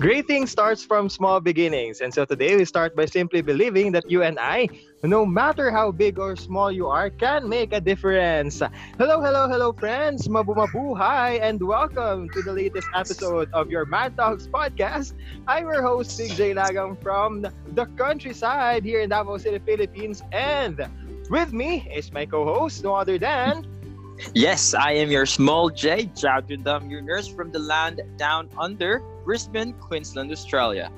Great things starts from small beginnings. And so today we start by simply believing that you and I, no matter how big or small you are, can make a difference. Hello, hello, hello friends. Mabumabuhay and welcome to the latest episode of your Mad Talks podcast. I'm your host, Big J Lagang from the countryside here in Davao City, Philippines. And with me is my co-host, no other than Yes, I am your small J, Jadundam, your nurse from the land down under, Brisbane, Queensland, Australia.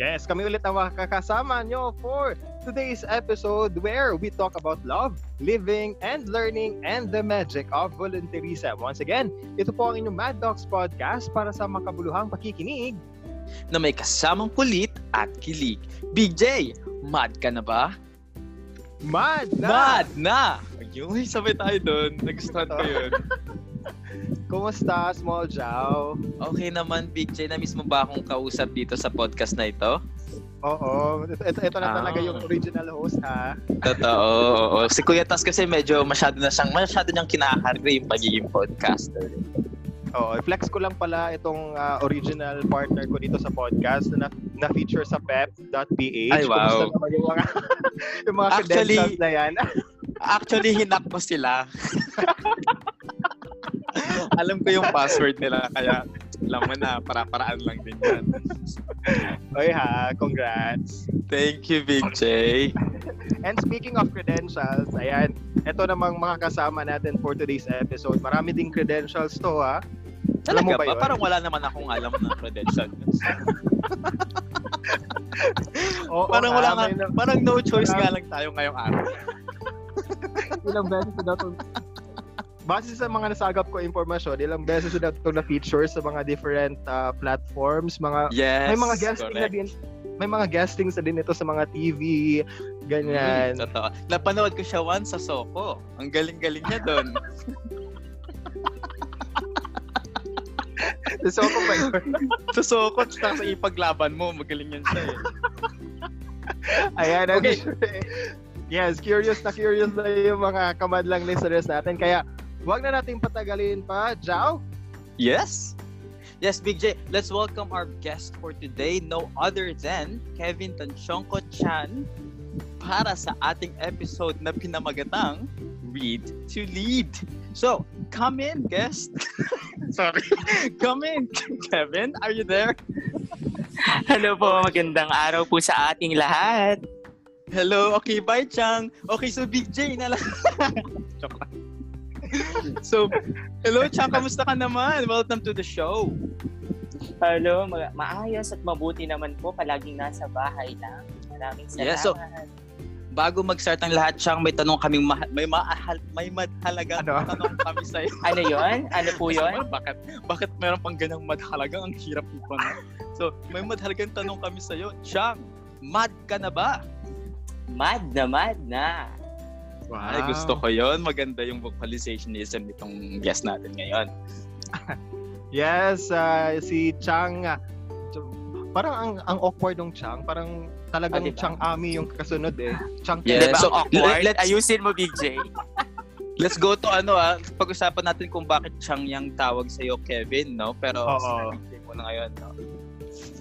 Yes, kami ulit ang makakasama nyo for today's episode where we talk about love, living, and learning, and the magic of volunteerism. Once again, ito po ang inyong Mad Dogs Podcast para sa makabuluhang pakikinig na may kasamang kulit at kilig. Big J, mad ka na ba? Mad na! Mad na! Yung sabay tayo doon. Nagustuhan ko yun. Kumusta, Small Jow? Okay naman, Big J. Na-miss mo ba akong kausap dito sa podcast na ito? Oo. Ito, ito, na Ah. talaga yung original host, ha? Totoo. oo. Si Kuya Tas kasi medyo masyado na siyang, masyado niyang kinakari yung pagiging podcaster. Oo. I-flex ko lang pala itong ah, original partner ko dito sa podcast na na-feature sa pep.ph. Ay, wow. Kumusta naman yung mga, yung mga Actually- credentials na yan? Actually, hinak ko sila. Alam ko yung password nila, kaya alam mo na, para-paraan lang din yan. Oy ha, congrats. Thank you, Big J. And speaking of credentials, ayan, ito namang mga kasama natin for today's episode. Marami ding credentials to ha. Alam mo Talaga ba ba? yun? Parang wala naman akong alam na credential. Oo, parang wala nga, parang no choice nga lang tayo ngayong araw. ilang beses na to Base sa mga nasagap ko impormasyon, ilang beses na ito na-feature sa mga different ah, platforms, mga Yes, may mga guesting na correct. din may mga guestings na din ito sa mga TV, ganyan. Mm, totoo. Napanood ko siya once sa Soko. Ang galing-galing niya doon. so ako ba yun? sa Soko, tsaka sa ipaglaban mo, magaling yan siya eh. Ayan, Okay. okay. Yes, curious na curious na yung mga kamadlang listeners natin. Kaya, wag na nating patagalin pa. Jao? Yes. Yes, Big J. Let's welcome our guest for today, no other than Kevin Tanchonko Chan para sa ating episode na pinamagatang Read to Lead. So, come in, guest. Sorry. come in. Kevin, are you there? Hello po, magandang araw po sa ating lahat. Hello, okay, bye, Chang. Okay, so Big J na lang. So, hello, Chang, kamusta ka naman? Welcome to the show. Hello, ma- maayos at mabuti naman po, palaging nasa bahay lang. Maraming salamat. Yeah, so- Bago mag-start ang lahat, Chang, may tanong kaming ma- may maahal may madhalagang Ano? tanong kami sa iyo. ano yon? Ano po yon? bakit bakit meron pang ganang madhalagang ang hirap po na. So, may madhalagang tanong kami sa iyo. Chang, mad ka na ba? Mad na mad na. Ay, gusto ko 'yon. Maganda yung vocalizationism nitong guest natin ngayon. Yes, ah, si Chang. ah, parang ang ang awkward ng Chang. Parang talagang Ah, diba? Chang Ami yung kasunod eh. Chang Yeah, Diba so, awkward? let's- Ayusin mo, Big J. Let's go to ano ah, pag-usapan natin kung bakit Chang yung tawag sa iyo Kevin, no? Pero Oo. hindi mo na ngayon, no?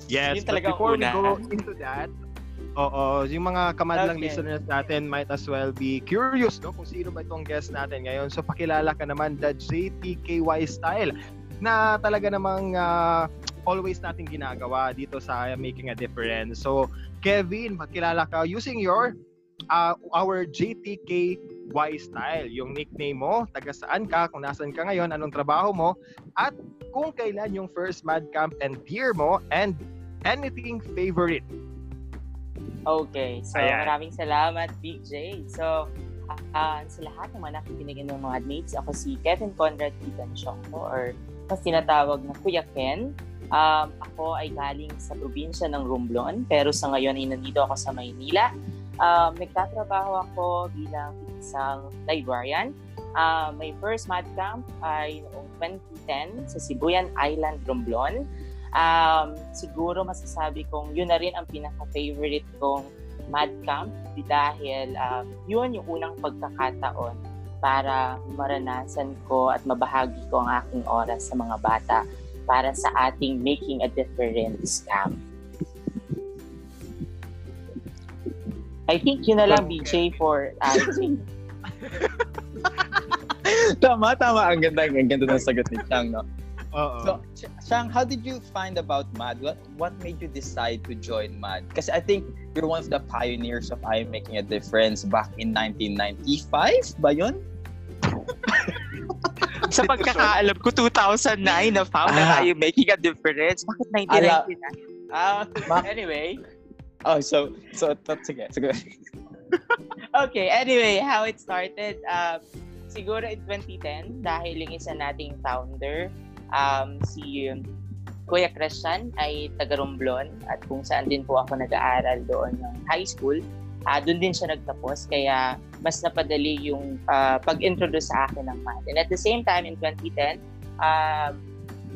Yes, Yun but before we una. go into that, oo, yung mga kamadlang Okay. listeners natin might as well be curious no, kung sino ba itong guest natin ngayon. So pakilala ka naman, the JTKY style na talaga namang ah, always natin ginagawa dito sa Making a Difference. So Kevin, pakilala ka using your ah, our JTKY style. Yung nickname mo, taga saan ka, kung nasan ka ngayon, anong trabaho mo, at kung kailan yung first Mad Camp and Deer mo, and anything favorite. Okay, so Ayan. maraming salamat, Big J. So, ah, sa lahat ng mga nakikinig ng mga mates, ako si Kevin Conrad Titan Shongko or mas tinatawag na Kuya Ken. Um, ako ay galing sa probinsya ng Romblon, pero sa ngayon ay nandito ako sa Maynila. Um, nagtatrabaho ako bilang isang librarian. Ah, my first Mad Camp ay noong 2010 sa Sibuyan Island, Romblon. Um, siguro masasabi kong yun na rin ang pinaka-favorite kong Mad Camp dahil um, yun yung unang pagkakataon para maranasan ko at mabahagi ko ang aking oras sa mga bata. para sa ating Making a Difference camp. I think yun na lang, BJ, for answering. tama, tama. Ang ganda, ang ganda ng sagot ni Chang, no? Oo. So, Chang, how did you find about MAD? What what made you decide to join MAD? Kasi I think you're one of the pioneers of I Am Making a Difference back in 1995 ba yun? sa pagkakaalam ko, 2009 na found Ah. na tayo making a difference. Bakit 1999? Ah, Ma- anyway. Oh, so, so, that's sige. sige. Okay, anyway, how it started, um, siguro in 2010, dahil yung isa nating founder, um, si Kuya Christian ay taga Romblon at kung saan din po ako nag-aaral doon ng high school. Uh, doon din siya nagtapos kaya mas napadali yung ah, pag-introduce sa akin ng math. And at the same time, in 2010, um,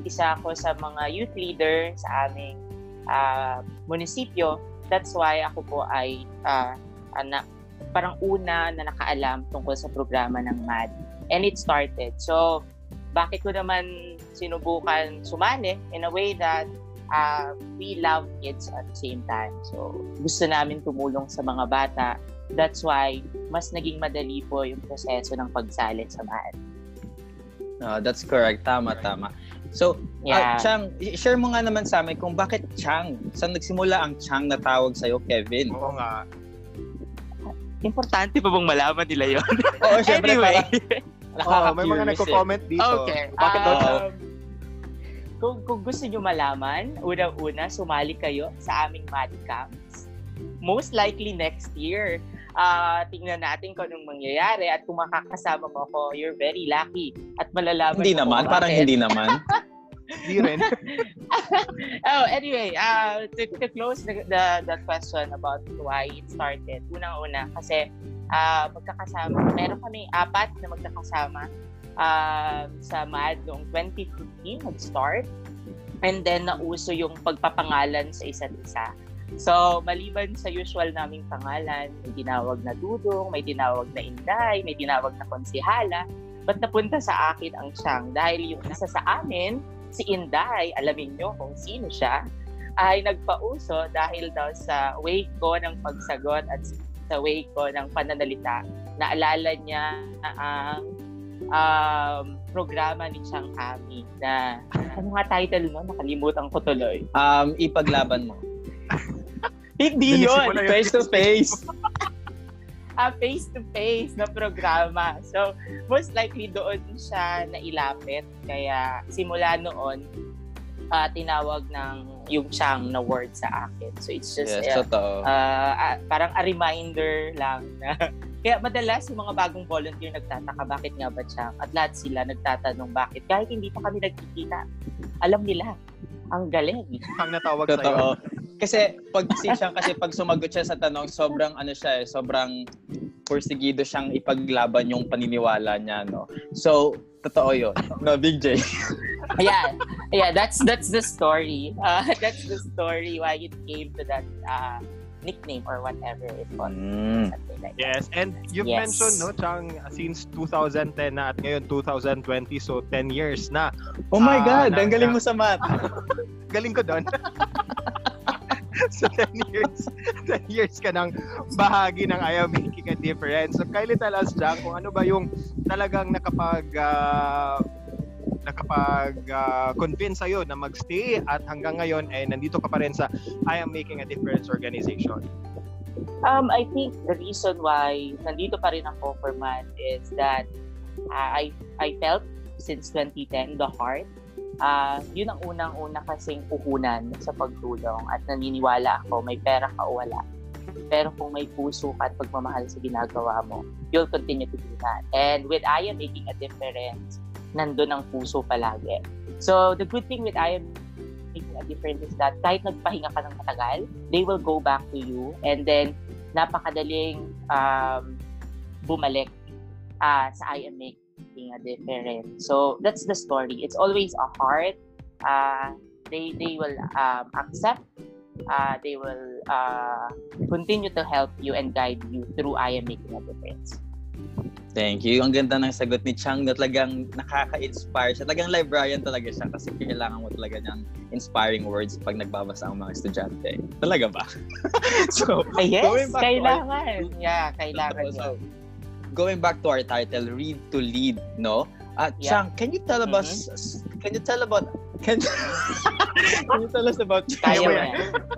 isa ako sa mga youth leader sa aming ah, munisipyo. That's why ako po ay ah, ana, parang una na nakaalam tungkol sa programa ng MAD. And it started. So, bakit ko naman sinubukan sumali in a way that uh, we love kids at the same time. So, gusto namin tumulong sa mga bata. That's why mas naging madali po yung proseso ng pagsali sa MAD. No, that's correct. Tama, tama. So, Yeah. ah, Chang, share mo nga naman sa amin kung bakit Chang? Saan nagsimula ang Chang na tawag sa'yo, Kevin? Oo nga. Importante pa bang malaman nila yon? Oo, syempre, anyway. Oo, may mga nakaka-curious eh. nagko-comment dito. Okay. Bakit daw? Um, kung, kung gusto nyo malaman, unang-una, sumali kayo sa aming Mad Camps. Most likely next year. Ah, tingnan natin kung anong mangyayari at kung makakasama mo ako, you're very lucky. At malalaman Hindi naman, parang bakit. hindi naman. Di rin. oh, anyway, uh, to, to close the, the, the question about why it started, unang-una, kasi uh, magkakasama, meron kami apat na magkakasama uh, sa MAD noong 2015, nag-start. And then, nauso yung pagpapangalan sa isa't isa. So, maliban sa usual naming pangalan, may tinawag na Dudong, may tinawag na Inday, may tinawag na Konsihala, ba't napunta sa akin ang siyang? Dahil yung isa sa amin, si Inday, alamin nyo kung sino siya, ay nagpauso dahil daw sa way ko ng pagsagot at sa way ko ng pananalita. Naalala niya ang um, programa ni Chang Ami na ano nga title no? Nakalimutan ko tuloy. Um, ipaglaban mo. Hindi yun! Face to face. ah, face-to-face na programa. So, most likely doon siya nailapit. Kaya simula noon, ah, tinawag ng yung siyang na word sa akin. So, it's just Yes, uh, totoo. ah, ah, parang a reminder lang na kaya madalas yung mga bagong volunteer nagtataka bakit nga ba siya at lahat sila nagtatanong bakit kahit hindi pa kami nagkikita alam nila ang galing Ang natawag sa'yo. Totoo. Kasi pag si siyang kasi pag sumagot siya sa tanong, sobrang ano siya eh, sobrang porsigido siyang ipaglaban yung paniniwala niya, no. So, totoo 'yon. No, Big J. yeah yeah that's that's the story uh, that's the story why it came to that uh, nickname or whatever it was Mm. something like that. Yes, and you've Yes. mentioned, no, Chang, since 2010 na at ngayon 2020, so 10 years na. Oh my Ah, God, ang galing mo sa math. Galing ko doon. so 10 years, 10 years ka ng bahagi ng I Am Making a Difference. So kindly tell us, Chang, kung ano ba yung talagang nakapag ah, nakapag ah, convince sa'yo na magstay at hanggang ngayon ay nandito ka pa rin sa I Am Making a Difference organization. Um, I think the reason why nandito pa rin ako for MAD is that uh, I I felt since 2010 the heart. Uh, yun ang unang-una kasing puhunan sa pagtulong at naniniwala ako may pera ka o wala. Pero kung may puso ka at pagmamahal sa ginagawa mo, you'll continue to do that. And with I Am Making a Difference, nandun ang puso palagi. So the good thing with I Am making a difference is that kahit nagpahinga ka ng matagal, they will go back to you and then napakadaling um, bumalik uh, sa I am making a difference. So that's the story. It's always a heart. Uh, they they will um, accept. Uh, they will uh, continue to help you and guide you through I am making a difference. Thank you. Ang ganda ng sagot ni Chang na talagang nakaka-inspire siya. Talagang librarian talaga siya kasi kailangan mo talaga ng inspiring words pag nagbabasa ang mga estudyante. Talaga ba? so, yes, kailangan. Our... Yeah, kailangan. So, going back to our title, Read to Lead, no? Uh, yeah. Chang, can you tell mm-hmm. us, can you tell about can, can you tell us about Kaya your,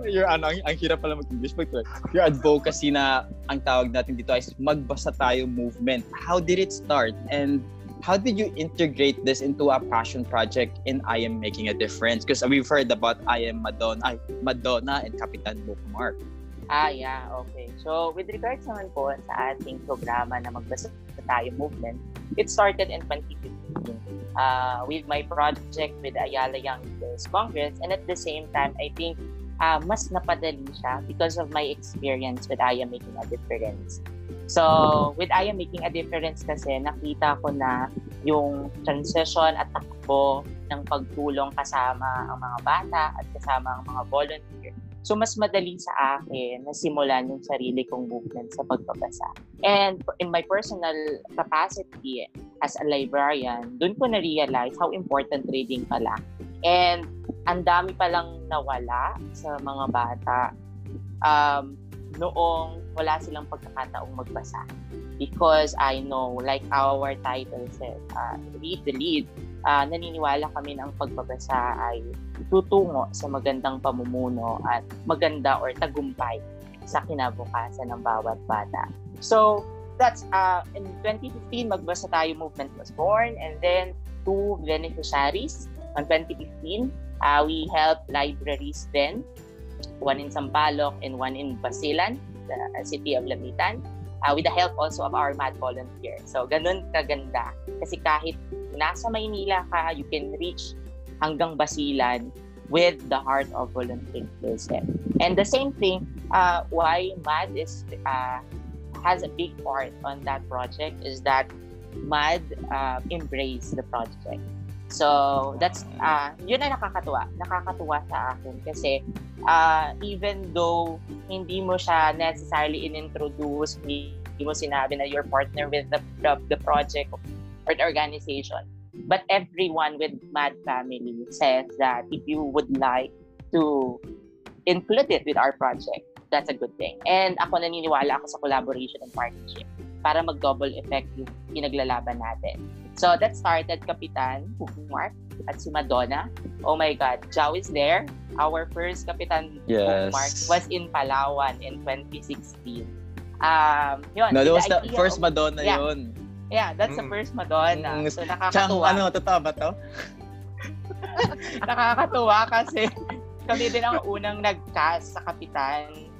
your ano, ang, ang hirap pala mag-English but your advocacy na ang tawag natin dito ay magbasa tayo movement. How did it start and how did you integrate this into a passion project in I Am Making a Difference? Because we've heard about I Am Madonna, ay, Madonna and Kapitan Bookmark. Ah, yeah, okay. So, with regards naman po sa ating programa na Magbasa Tayo Movement, it started in 2015 uh, with my project with Ayala Young Girls Congress. And at the same time, I think uh, mas napadali siya because of my experience with I Am Making a Difference. So, with I Am Making a Difference kasi, nakita ko na yung transition at takbo ng pagtulong kasama ang mga bata at kasama ang mga volunteer So, mas madali sa akin na simulan yung sarili kong movement sa pagbabasa. And in my personal capacity as a librarian, dun ko na-realize how important reading pala. And ang dami palang nawala sa mga bata um, noong wala silang pagkakataong magbasa. Because I know, like our title says, uh, read the lead, uh, naniniwala kami na ang pagbabasa ay tutungo sa magandang pamumuno at maganda or tagumpay sa kinabukasan ng bawat bata. So, that's uh, in 2015, Magbasa Tayo movement was born and then two beneficiaries on 2015. Uh, we helped libraries then, one in Sampaloc and one in Basilan, the city of Lamitan uh, with the help also of our MAD volunteer. So, ganun kaganda. Kasi kahit nasa Maynila ka, you can reach hanggang Basilan with the heart of volunteerism. And the same thing, uh, why MAD is uh, has a big part on that project is that MAD uh, embrace the project. So, that's, uh, yun ay nakakatuwa. Nakakatuwa sa akin kasi uh, even though hindi mo siya necessarily in-introduce, hindi mo sinabi na you're partner with the, the, the project or the organization, but everyone with Mad Family says that if you would like to include it with our project, that's a good thing. And ako naniniwala ako sa collaboration and partnership para mag-double effect yung pinaglalaban natin. So that started Kapitan Bookmark at si Madonna. Oh my God, Jao is there. Our first Kapitan yes. Bookmark was in Palawan in 2016. Um, yun. No, that was the first Madonna yeah. yun. Yeah, that's mm. the first Madonna. Mm. So nakakatuwa. Chang, ano, totoo ba to? nakakatuwa kasi kami din ang unang nag-cast sa Kapitan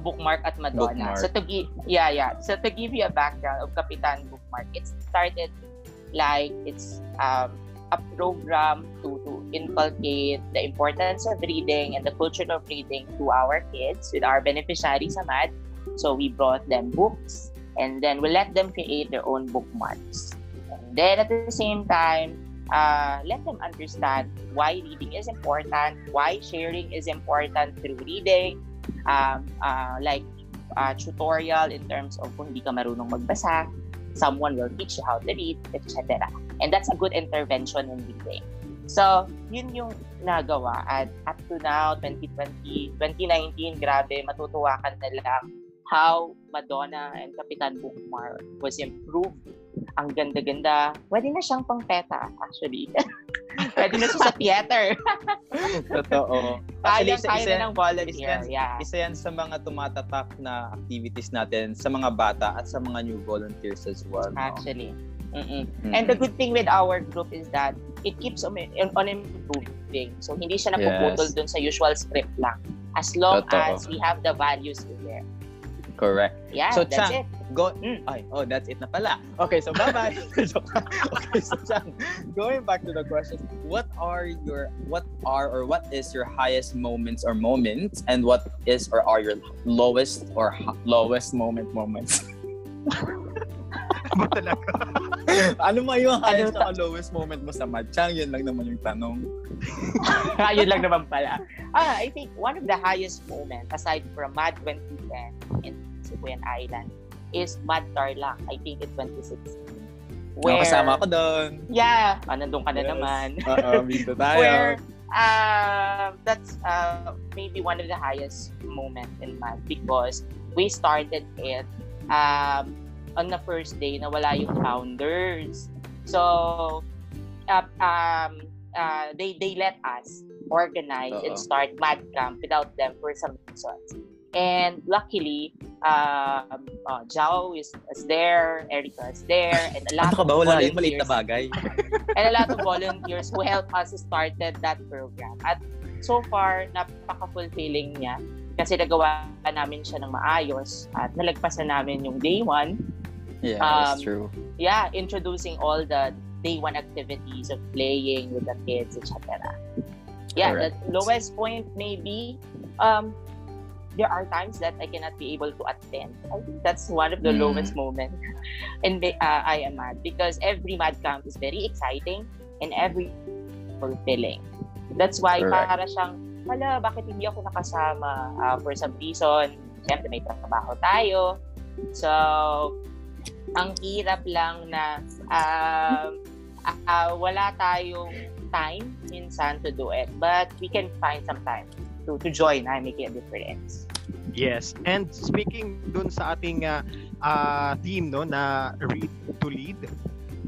Bookmark at Madonna. Bookmark. So to give yeah, yeah. So to give you a background of Kapitan Bookmark, it started like it's um, a program to, to inculcate the importance of reading and the culture of reading to our kids with our beneficiaries Amad. So we brought them books and then we let them create their own bookmarks. And then at the same time, uh, let them understand why reading is important, why sharing is important through reading, um, uh, like uh, tutorial in terms of kung hindi ka marunong magbasa, someone will teach you how to read, etc. And that's a good intervention in reading. So, yun yung nagawa. At up to now, 2020, 2019, grabe, matutuwa ka na lang how Madonna and Kapitan Bookmark was improved. Ang ganda-ganda. Pwede na siyang pang peta, actually. Pwede na siya sa theater. Totoo. Kaya, isa, kaya isa, ng volunteer. Isa, yeah. isa yan sa mga tumatatak na activities natin sa mga bata at sa mga new volunteers as well. No? Actually. Mm-mm. Mm-mm. And the good thing with our group is that it keeps on, on improving. So, hindi siya napuputol yes. dun sa usual script lang. As long Totoo. as we have the values in there. Correct. Yeah, so, that's Chang, it. Go, mm. ay, oh, that's it na pala. Okay, so bye-bye. okay, so Chang, going back to the question, what are your, what are or what is your highest moments or moments and what is or are your lowest or ha- lowest moment moments? ba talaga? ano mo yung highest ano, at lowest moment mo sa Chang? Yun lang naman yung tanong. Yun lang naman pala. Ah, I think one of the highest moments aside from Mad 2010 in Sibuyan Island is Mad Tarlac, I think in 2016. Where, kasama ko doon. Yeah, ah, nandun ka na Yes. naman. Oo, dito tayo. Where uh, that's uh, maybe one of the highest moment in math because we started it um, on the first day na wala yung founders. So, uh, um, uh, they they let us organize and start Mad Camp without them for some reasons. And luckily, um, uh, Jao is, is there, Erica is there, and a lot Ano ka ba? of Wala yung maliit na volunteers bagay. and a lot of volunteers who helped us started that program. At so far, napaka-fulfilling niya kasi nagawa namin siya ng maayos at nalagpasan namin yung day one. Yeah, Um, that's true. Yeah, introducing all the day one activities of playing with the kids, etc. Yeah, Correct. the lowest point maybe um, there are times that I cannot be able to attend. I think that's one of the Mm. lowest moments in the, uh, I am mad because every mad camp is very exciting and every fulfilling. That's why Correct. para siyang, hala, bakit hindi ako nakasama uh, for some reason? Siyempre, may trabaho tayo. So, ang hirap lang na ah, ah, wala tayong time minsan to do it. But we can find some time to, to join and make a difference. Yes. And speaking dun sa ating ah, ah, team no na Read to Lead.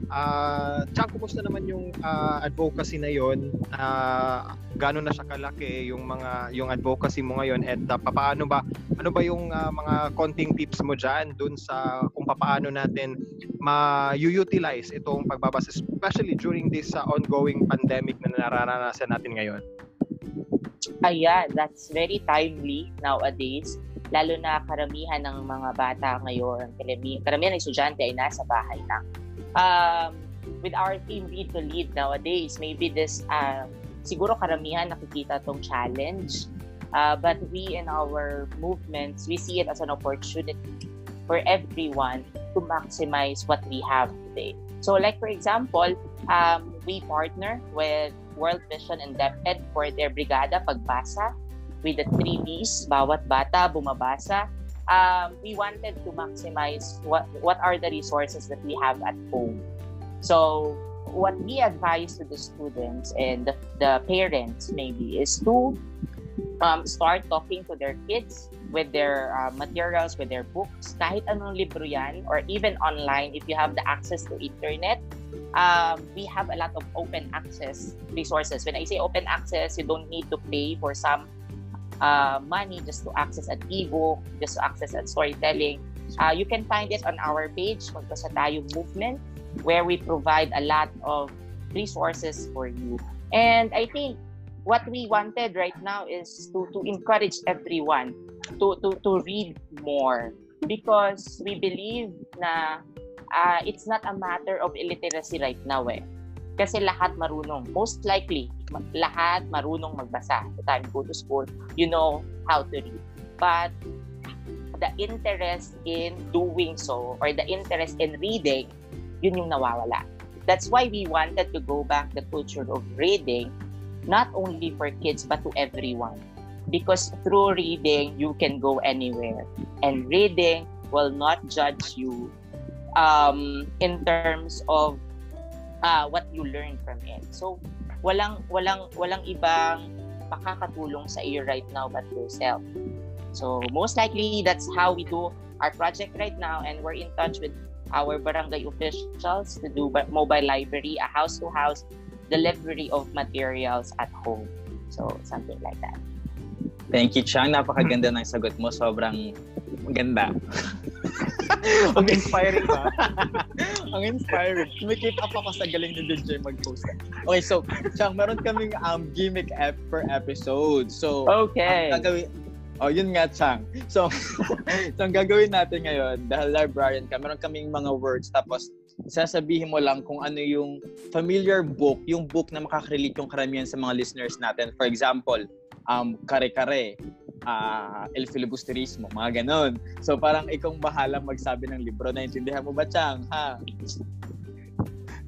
Uh, kumusta naman yung ah, advocacy na yon? Ah, gaano na siya kalaki yung mga yung advocacy mo ngayon at ah, papaano ba ano ba yung ah, mga konting tips mo diyan dun sa kung papaano natin ma-utilize itong pagbabasa especially during this ah, ongoing pandemic na nararanasan natin ngayon? Ayan, that's very timely nowadays. Lalo na karamihan ng mga bata ngayon, karami- karamihan ng estudyante ay nasa bahay lang. Um, with our team Read to Lead nowadays, maybe this, um, siguro karamihan nakikita tong challenge. Uh, but we in our movements, we see it as an opportunity for everyone to maximize what we have today. So like for example, um, we partner with World Vision and DepEd for their Brigada Pagbasa with the three Bs, bawat bata bumabasa. Um, we wanted to maximize what what are the resources that we have at home. So what we advise to the students and the, the parents maybe is to um, start talking to their kids with their uh, materials, with their books, kahit anong libro yan, or even online if you have the access to internet, um, we have a lot of open access resources. When I say open access, you don't need to pay for some uh, money just to access an ebook, just to access at storytelling. Uh, you can find it on our page, Magpasa Tayo Movement, where we provide a lot of resources for you. And I think what we wanted right now is to, to encourage everyone to, to, to read more because we believe na uh, it's not a matter of illiteracy right now eh. Kasi lahat marunong. Most likely, lahat marunong magbasa. The time you go to school, you know how to read. But the interest in doing so or the interest in reading, yun yung nawawala. That's why we wanted to go back the culture of reading, not only for kids but to everyone. Because through reading, you can go anywhere. And reading will not judge you um, in terms of uh, what you learn from it. So, walang walang walang ibang makakatulong sa iyo right now but yourself. So, most likely that's how we do our project right now and we're in touch with our barangay officials to do mobile library, a house-to-house delivery of materials at home. So, something like that. Thank you, Chang. Napakaganda ng sagot mo. Sobrang ganda. Ang inspiring ba? Ang inspiring. Kumikip up ako sa galing ni DJ mag-post. Okay, so, Chang, meron kaming um, gimmick app per episode. So, Okay. ang gagawin, oh, yun nga, Chang. So, so, ang gagawin natin ngayon, dahil librarian ka, meron kaming mga words, tapos sasabihin mo lang kung ano yung familiar book, yung book na makakarelate yung karamihan sa mga listeners natin. For example, um, kare-kare, ah El Filibusterismo, mga ganon. So parang ikaw bahala magsabi ng libro. Naintindihan mo ba, Chang? Ha?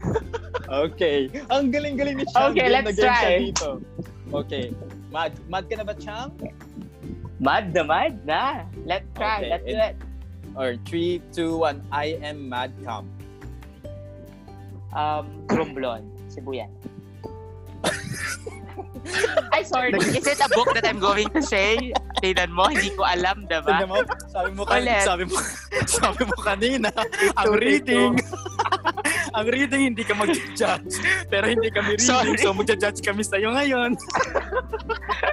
okay. Ang galing-galing ni Chang. Okay, let's try. Dito. Okay. Mad, mad ka na ba, Chang? Mad na mad na. Let's try. Okay, Let's do it. Or 3, 2, 1. I am Madcom. Um, Romblon, Sibuyan. Ay, sorry. Is it a book that I'm going to say? Tingnan mo, hindi ko alam, diba? Tignan mo, sabi mo, kan- Ulit. sabi mo, sabi mo kanina, ang reading, ang reading hindi ka mag-judge. Pero hindi kami reading, Sorry. so mag-judge kami sa'yo ngayon.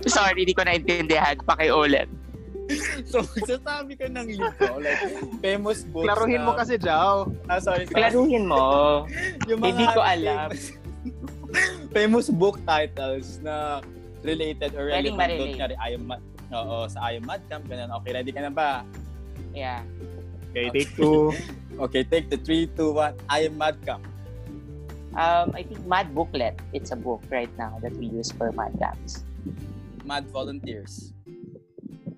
Sorry, hindi ko naintindihan. Pakiulit. So, magsasabi ka ng libro, like, famous books Klaruhin mo kasi, Jao. Ah, sorry. sorry. Klaruhin mo. Yung Hindi ko alam. Famous, book titles na related or relevant doon. Kunyari, I am Mad, oo, sa I am Mad Camp, ganun. Okay, ready ka na ba? Yeah. Okay, take two. Okay, take the 3, 2, 1. I am Mad Camp. Um, I think Mad Booklet. It's a book right now that we use for Mad Camps. Mad Volunteers.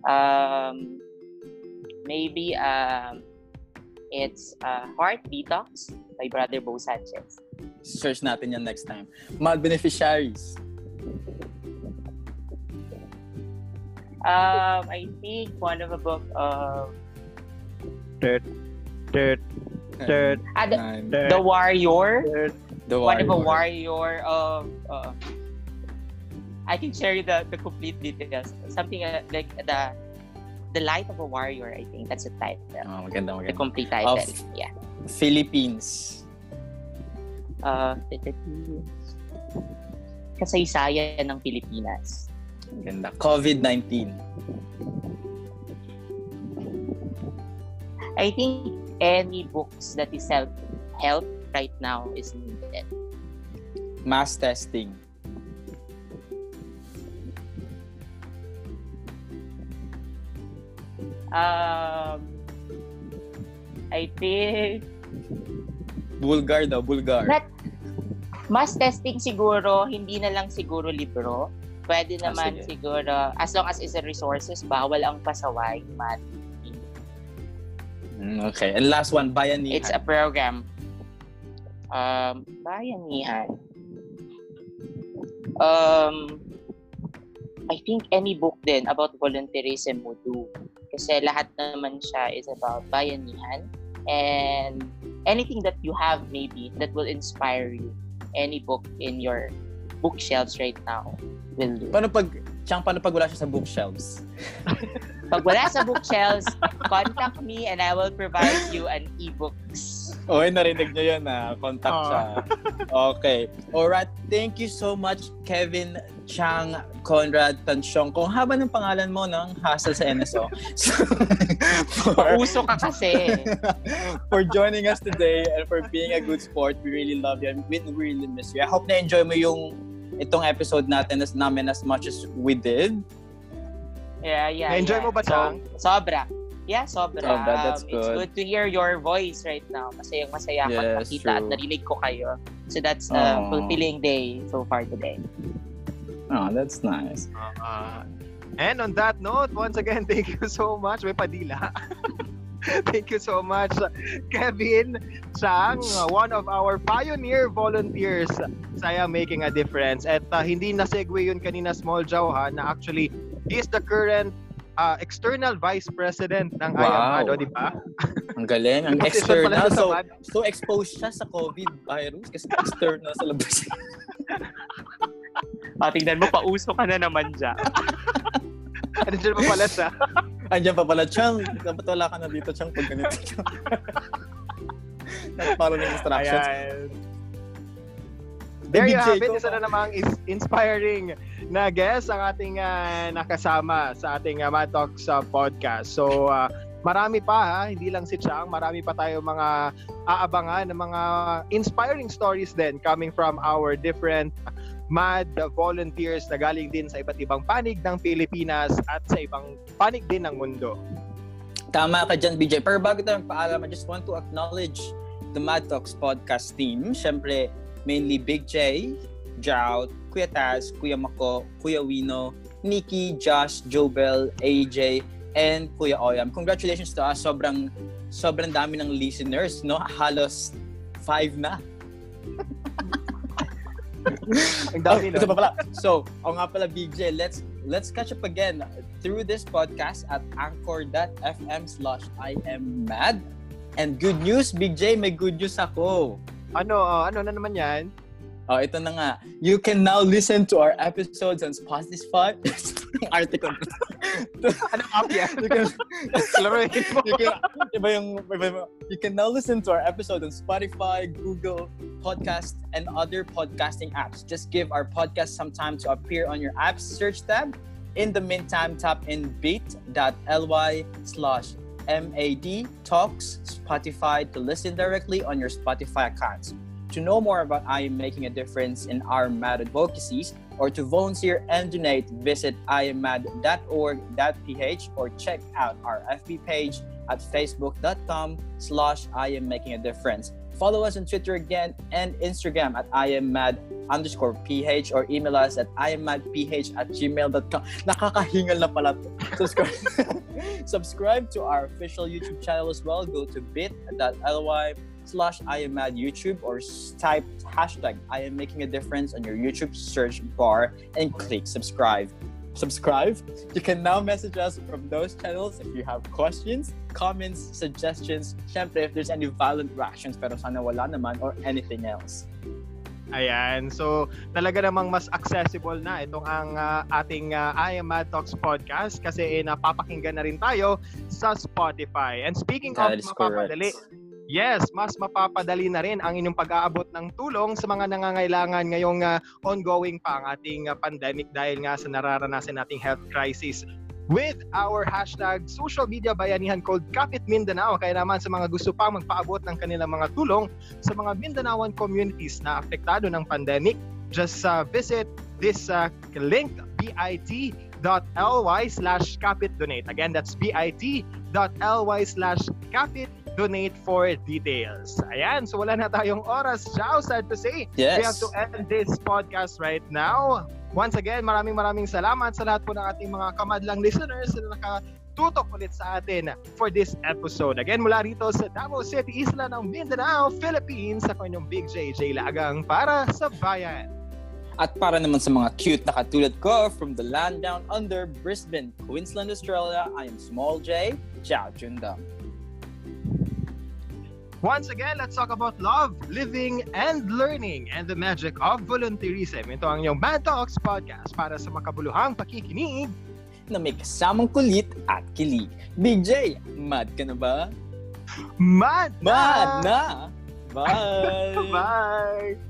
Um, maybe um, it's uh, Heart Detox by Brother Bo Sanchez. Search natin yan next time. Mad Beneficiaries. Um, I think one of a book of Third, third, third, ah, the, Nine. third, the Warrior. The One of a Warrior. warrior of. Uh, I can share you the, the complete details. Something uh, like the the life of a warrior. I think that's the title. Oh, maganda, The maganda. complete title. Of- yeah. Philippines. Uh, kasaysayan ng Pilipinas. Maganda. COVID-19. I think any books that is self help right now is needed. Mass testing. Um, I think Bulgar daw, Bulgar. Not- mass testing siguro, hindi na lang siguro libro. Pwede Ah, naman sige. siguro, as long as is a resources, bawal ang pasaway. Man. Mm, okay. And last one, Bayanihan. It's a program. Um, bayanihan. Um, I think any book din about volunteerism would do. Kasi lahat naman siya is about bayanihan. And anything that you have maybe that will inspire you. Any book in your bookshelves right now will do. Paano pag, Chang, paano pag wala siya sa bookshelves? Pag wala sa bookshelves, contact me and I will provide you an e-books. Okay, narinig niyo yun na contact Ah. siya. Okay. Alright, thank you so much, Kevin Chang Conrad Tansyong. Kung haba ng pangalan mo ng hassle sa NSO. So, for, Pauso ka kasi. for joining us today and for being a good sport. We really love you and we we really miss you. I hope na-enjoy mo yung itong episode natin as namin as much as we did. Yeah, yeah. Na-enjoy yeah. mo ba, Chang? So, sobra. Yeah, sobra. Sobra, that's Um, It's good. good to hear your voice right now. Masayang masaya ako Yes, nakita at true. narinig ko kayo. So that's a Aw. fulfilling day so far today. Oh, that's nice. Uh, and on that note, once again, thank you so much. May padila. thank you so much, Kevin Chang, one of our pioneer volunteers sa I Am Making a Difference. At uh, hindi na-segue yun kanina, Small Jow, ha, na actually, he is the current uh, external vice president ng Wow. Mado, di ba? Ang galing. Ang external. So, so exposed siya sa COVID virus kasi external sa labas. Ah, tingnan mo, pauso ka na naman dyan. Ano dyan pa pala siya? Andiyan pa pala, Chang. Dapat wala ka na dito, Chang, pag ganito. Para ng instructions. Ayan. There you have it. Isa na namang is- inspiring na guest ang ating ah, nakasama sa ating uh, Mad Talks ah, podcast. So, ah, marami pa ha, hindi lang si Chang, marami pa tayo mga aabangan ng mga inspiring stories din coming from our different mad volunteers na galing din sa iba't ibang panig ng Pilipinas at sa ibang panig din ng mundo. Tama ka dyan, BJ. Pero bago tayo paalam, I just want to acknowledge the Mad Talks podcast team. Siyempre, mainly Big J, Jout, Kuya Taz, Kuya Mako, Kuya Wino, Nikki, Josh, Jobel, AJ, and Kuya Oyam. Congratulations to us. Sobrang sobrang dami ng listeners, no? Halos five na. Ang dami Oh, ito pa pala. So, o nga pala, BJ, let's let's catch up again through this podcast at anchor.fm slash I am mad. And good news, Big J, may good news ako. Ano, uh, ano na naman yan? Oh, ito na nga. You can now listen to our episodes on Spotify. Article. ano app yan? you can, you can, iba yung, iba yung, you can now listen to our episode on Spotify, Google Podcast, and other podcasting apps. Just give our podcast some time to appear on your app's search tab. In the meantime, tap in bit.ly slash MAD Talks Spotify to listen directly on your Spotify accounts. To know more about I Am Making a Difference in Our Mad advocacies or to volunteer and donate, visit iamad.org.ph or check out our FB page at facebook.com slash I am making a difference. Follow us on Twitter again and Instagram at I am mad underscore ph or email us at iammadph at gmail.com. Nakakahingal na pala to. Subscribe, subscribe to our official YouTube channel as well. Go to bit.ly slash I am mad YouTube or type hashtag I am making a difference on your YouTube search bar and click subscribe. Subscribe. You can now message us from those channels if you have questions, comments, suggestions, syempre if there's any violent reactions pero sana wala naman or anything else. Ayan. So, talaga namang mas accessible na itong ang uh, ating uh, I Am Mad Talks podcast kasi eh, napapakinggan na rin tayo sa Spotify. And speaking That of mapapadali, correct. Yes, mas mapapadali na rin ang inyong pag-aabot ng tulong sa mga nangangailangan ngayong uh, ongoing pa ang ating uh, pandemic dahil nga sa nararanasan nating health crisis with our hashtag social media bayanihan called Kapit Mindanao. Kaya naman sa mga gusto pa magpaabot ng kanilang mga tulong sa mga Mindanaoan communities na apektado ng pandemic, just uh, visit this uh, link bit.ly slash kapitdonate. Again, that's bit.ly slash kapitdonate for details. Ayan, so wala na tayong oras. Ciao, sad to say. Yes. We have to end this podcast right now. Once again, maraming maraming salamat sa lahat po ng ating mga kamadlang listeners na nakatutok ulit sa atin for this episode. Again, mula rito sa Davao City, Isla ng Mindanao, Philippines, ako inyong Big JJ Lagang para sa bayan. At para naman sa mga cute na katulad ko from the land down under Brisbane, Queensland, Australia, I am Small J. Ciao, Jundam. Once again, let's talk about love, living, and learning, and the magic of volunteerism. Ito ang inyong Mad Talks podcast para sa makabuluhang pakikinig. Na may kasamang kulit at kilig. Big J, mad ka na ba? Mad! Mad na! Bye! Bye!